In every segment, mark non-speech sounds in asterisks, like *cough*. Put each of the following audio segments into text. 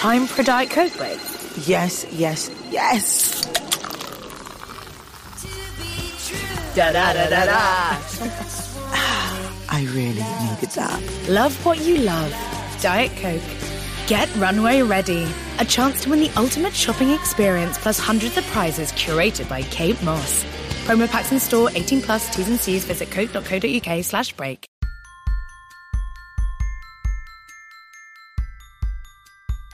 Time for a Diet Coke break? Yes, yes, yes. Da da da da da. I really needed that. Love what you love. Diet Coke. Get Runway ready. A chance to win the ultimate shopping experience plus hundreds of prizes curated by Kate Moss. Promo packs in store 18 plus T's and C's. Visit coke.co.uk slash break.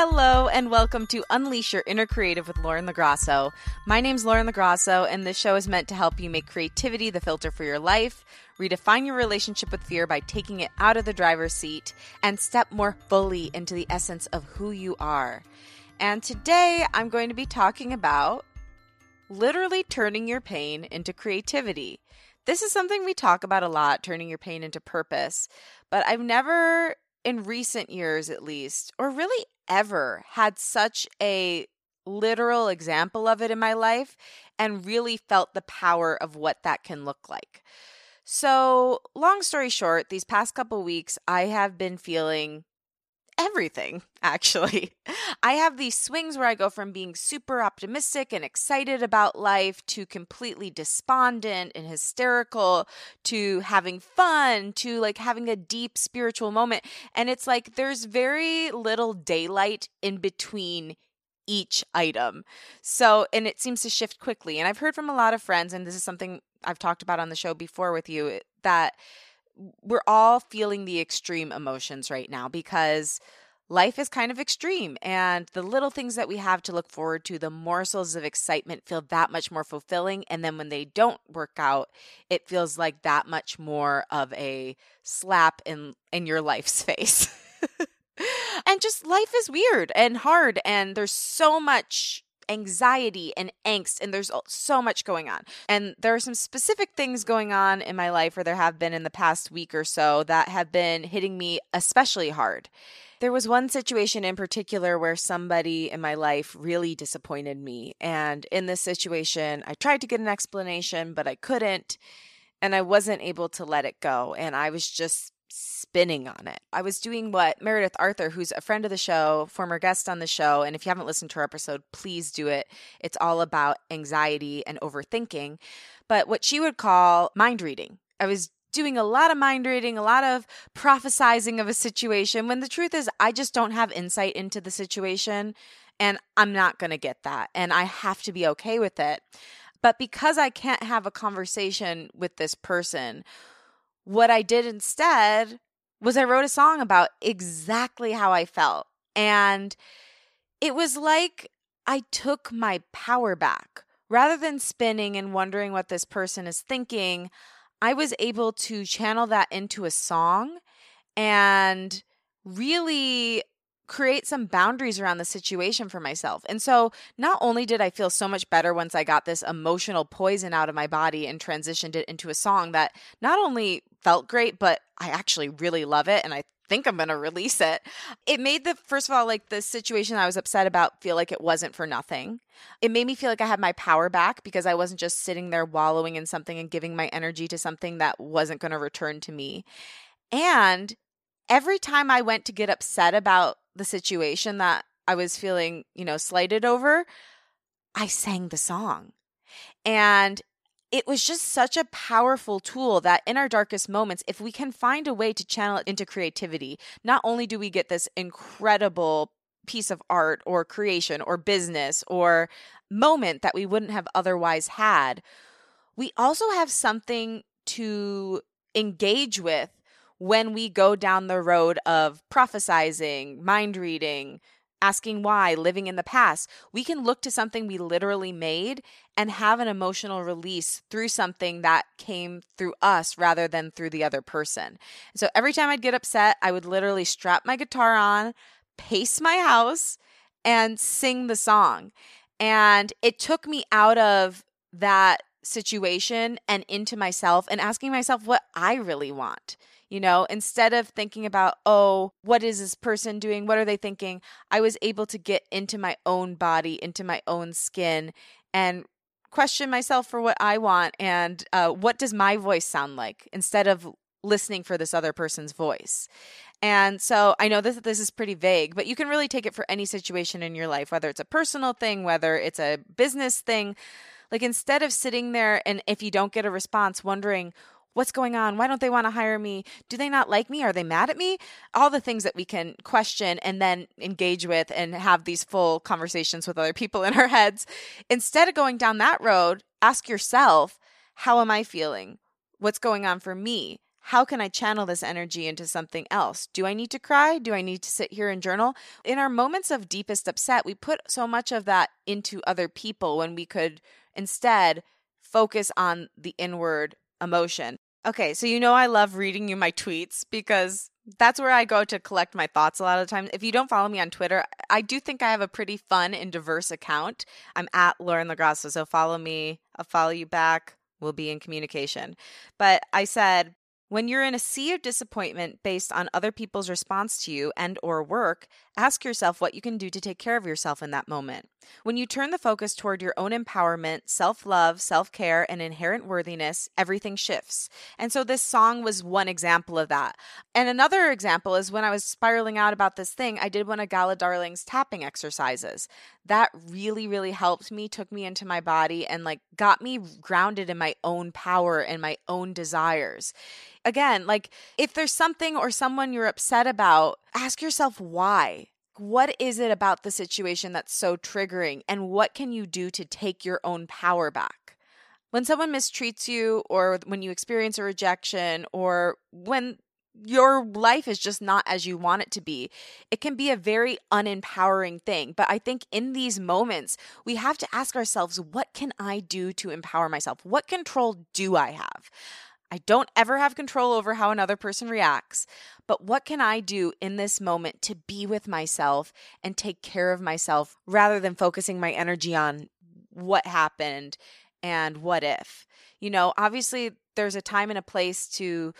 Hello and welcome to Unleash Your Inner Creative with Lauren LaGrasso. My name's Lauren LaGrasso, and this show is meant to help you make creativity the filter for your life, redefine your relationship with fear by taking it out of the driver's seat, and step more fully into the essence of who you are. And today I'm going to be talking about literally turning your pain into creativity. This is something we talk about a lot, turning your pain into purpose, but I've never in recent years at least, or really ever, had such a literal example of it in my life and really felt the power of what that can look like. So, long story short, these past couple weeks, I have been feeling everything, *laughs* actually. I have these swings where I go from being super optimistic and excited about life to completely despondent and hysterical to having fun to like having a deep spiritual moment. And it's like there's very little daylight in between each item. So, and it seems to shift quickly. And I've heard from a lot of friends, and this is something I've talked about on the show before with you, that we're all feeling the extreme emotions right now because life is kind of extreme and the little things that we have to look forward to the morsels of excitement feel that much more fulfilling and then when they don't work out it feels like that much more of a slap in in your life's *laughs* face. And just life is weird and hard and there's so much anxiety and angst, and there's so much going on. And there are some specific things going on in my life, or there have been in the past week or so, that have been hitting me especially hard. There was one situation in particular where somebody in my life really disappointed me. And in this situation, I tried to get an explanation, but I couldn't. And I wasn't able to let it go. And I was just spinning on it. I was doing what Meredith Arthur, who's a friend of the show, former guest on the show, and if you haven't listened to her episode, please do it. It's all about anxiety and overthinking, but what she would call mind reading. I was doing a lot of mind reading, a lot of prophesizing of a situation when the truth is I just don't have insight into the situation and I'm not going to get that and I have to be okay with it. But because I can't have a conversation with this person what I did instead was I wrote a song about exactly how I felt. And it was like I took my power back. Rather than spinning and wondering what this person is thinking, I was able to channel that into a song and really create some boundaries around the situation for myself. And so, not only did I feel so much better once I got this emotional poison out of my body and transitioned it into a song that not only felt great, but I actually really love it and I think I'm going to release it. It made the first of all like the situation I was upset about feel like it wasn't for nothing. It made me feel like I had my power back because I wasn't just sitting there wallowing in something and giving my energy to something that wasn't going to return to me. And every time I went to get upset about the situation that I was feeling, you know, slighted over, I sang the song. And it was just such a powerful tool that in our darkest moments, if we can find a way to channel it into creativity, not only do we get this incredible piece of art or creation or business or moment that we wouldn't have otherwise had, we also have something to engage with when we go down the road of prophesizing, mind reading, asking why, living in the past, we can look to something we literally made and have an emotional release through something that came through us rather than through the other person. So every time I'd get upset, I would literally strap my guitar on, pace my house, and sing the song. And it took me out of that situation and into myself and asking myself what I really want. You know, instead of thinking about, oh, what is this person doing? What are they thinking? I was able to get into my own body, into my own skin, and question myself for what I want and uh, what does my voice sound like instead of listening for this other person's voice. And so I know this this is pretty vague, but you can really take it for any situation in your life, whether it's a personal thing, whether it's a business thing. Like instead of sitting there and if you don't get a response wondering what's going on? Why don't they want to hire me? Do they not like me? Are they mad at me? All the things that we can question and then engage with and have these full conversations with other people in our heads. Instead of going down that road, ask yourself, how am I feeling? What's going on for me? How can I channel this energy into something else? Do I need to cry? Do I need to sit here and journal? In our moments of deepest upset, we put so much of that into other people when we could instead focus on the inward emotion. Okay, so you know I love reading you my tweets because that's where I go to collect my thoughts a lot of the time. If you don't follow me on Twitter, I do think I have a pretty fun and diverse account. I'm at Lauren LaGrasso, so follow me. I'll follow you back. We'll be in communication. But I said, when you're in a sea of disappointment based on other people's response to you and or work, ask yourself what you can do to take care of yourself in that moment. When you turn the focus toward your own empowerment, self-love, self-care and inherent worthiness, everything shifts. And so this song was one example of that. And another example is when I was spiraling out about this thing, I did one of Gala Darling's tapping exercises. That really really helped me, took me into my body and like got me grounded in my own power and my own desires again, like if there's something or someone you're upset about, ask yourself why. What is it about the situation that's so triggering? And what can you do to take your own power back? When someone mistreats you, or when you experience a rejection, or when your life is just not as you want it to be. It can be a very unempowering thing. But I think in these moments, we have to ask ourselves, what can I do to empower myself? What control do I have? I don't ever have control over how another person reacts, but what can I do in this moment to be with myself and take care of myself rather than focusing my energy on what happened and what if? You know, obviously, there's a time and a place to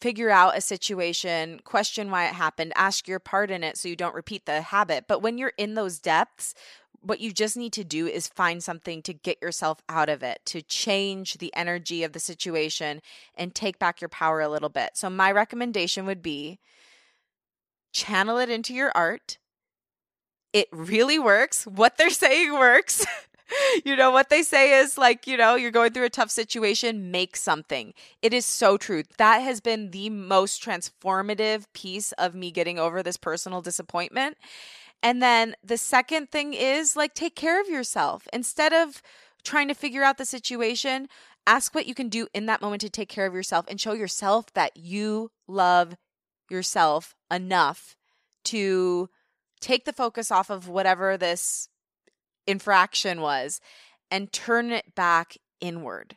figure out a situation, question why it happened, ask your part in it so you don't repeat the habit. But when you're in those depths, what you just need to do is find something to get yourself out of it, to change the energy of the situation and take back your power a little bit. So, my recommendation would be channel it into your art. It really works. What they're *laughs* saying works. *laughs* you know, what they say is like, you know, you're going through a tough situation, make something. It is so true. That has been the most transformative piece of me getting over this personal disappointment. And then the second thing is like take care of yourself. Instead of trying to figure out the situation, ask what you can do in that moment to take care of yourself and show yourself that you love yourself enough to take the focus off of whatever this infraction was and turn it back inward.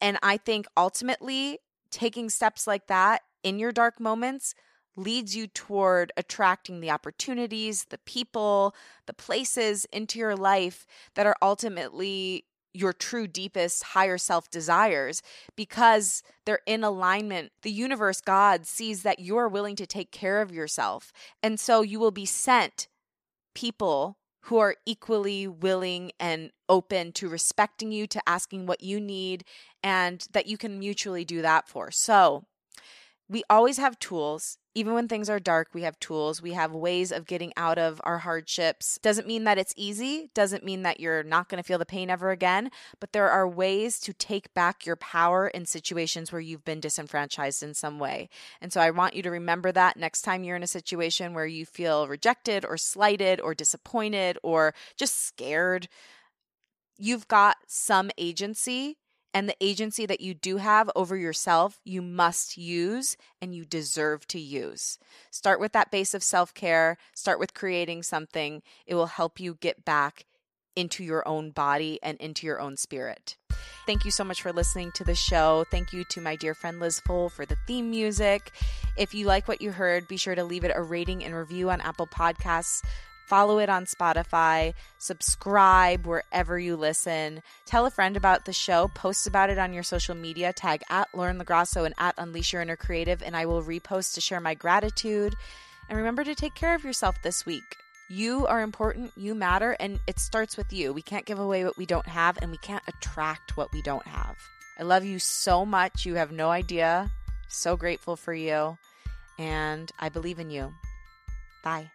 And I think ultimately taking steps like that in your dark moments leads you toward attracting the opportunities, the people, the places into your life that are ultimately your true, deepest, higher self desires because they're in alignment. The universe, God, sees that you're willing to take care of yourself. And so you will be sent people who are equally willing and open to respecting you, to asking what you need, and that you can mutually do that for. So, we always have tools. Even when things are dark, we have tools. We have ways of getting out of our hardships. Doesn't mean that it's easy, doesn't mean that you're not going to feel the pain ever again, but there are ways to take back your power in situations where you've been disenfranchised in some way. And so I want you to remember that next time you're in a situation where you feel rejected or slighted or disappointed or just scared. You've got some agency and the agency that you do have over yourself, you must use and you deserve to use. Start with that base of self care, start with creating something. It will help you get back into your own body and into your own spirit. Thank you so much for listening to the show. Thank you to my dear friend Liz Full for the theme music. If you like what you heard, be sure to leave it a rating and review on Apple Podcasts. Follow it on Spotify, subscribe wherever you listen. Tell a friend about the show, post about it on your social media, tag at Lauren LaGrasso and at Unleash Your Inner Creative, and I will repost to share my gratitude. And remember to take care of yourself this week. You are important, you matter, and it starts with you. We can't give away what we don't have, and we can't attract what we don't have. I love you so much. You have no idea. So grateful for you. and I believe in you. Bye.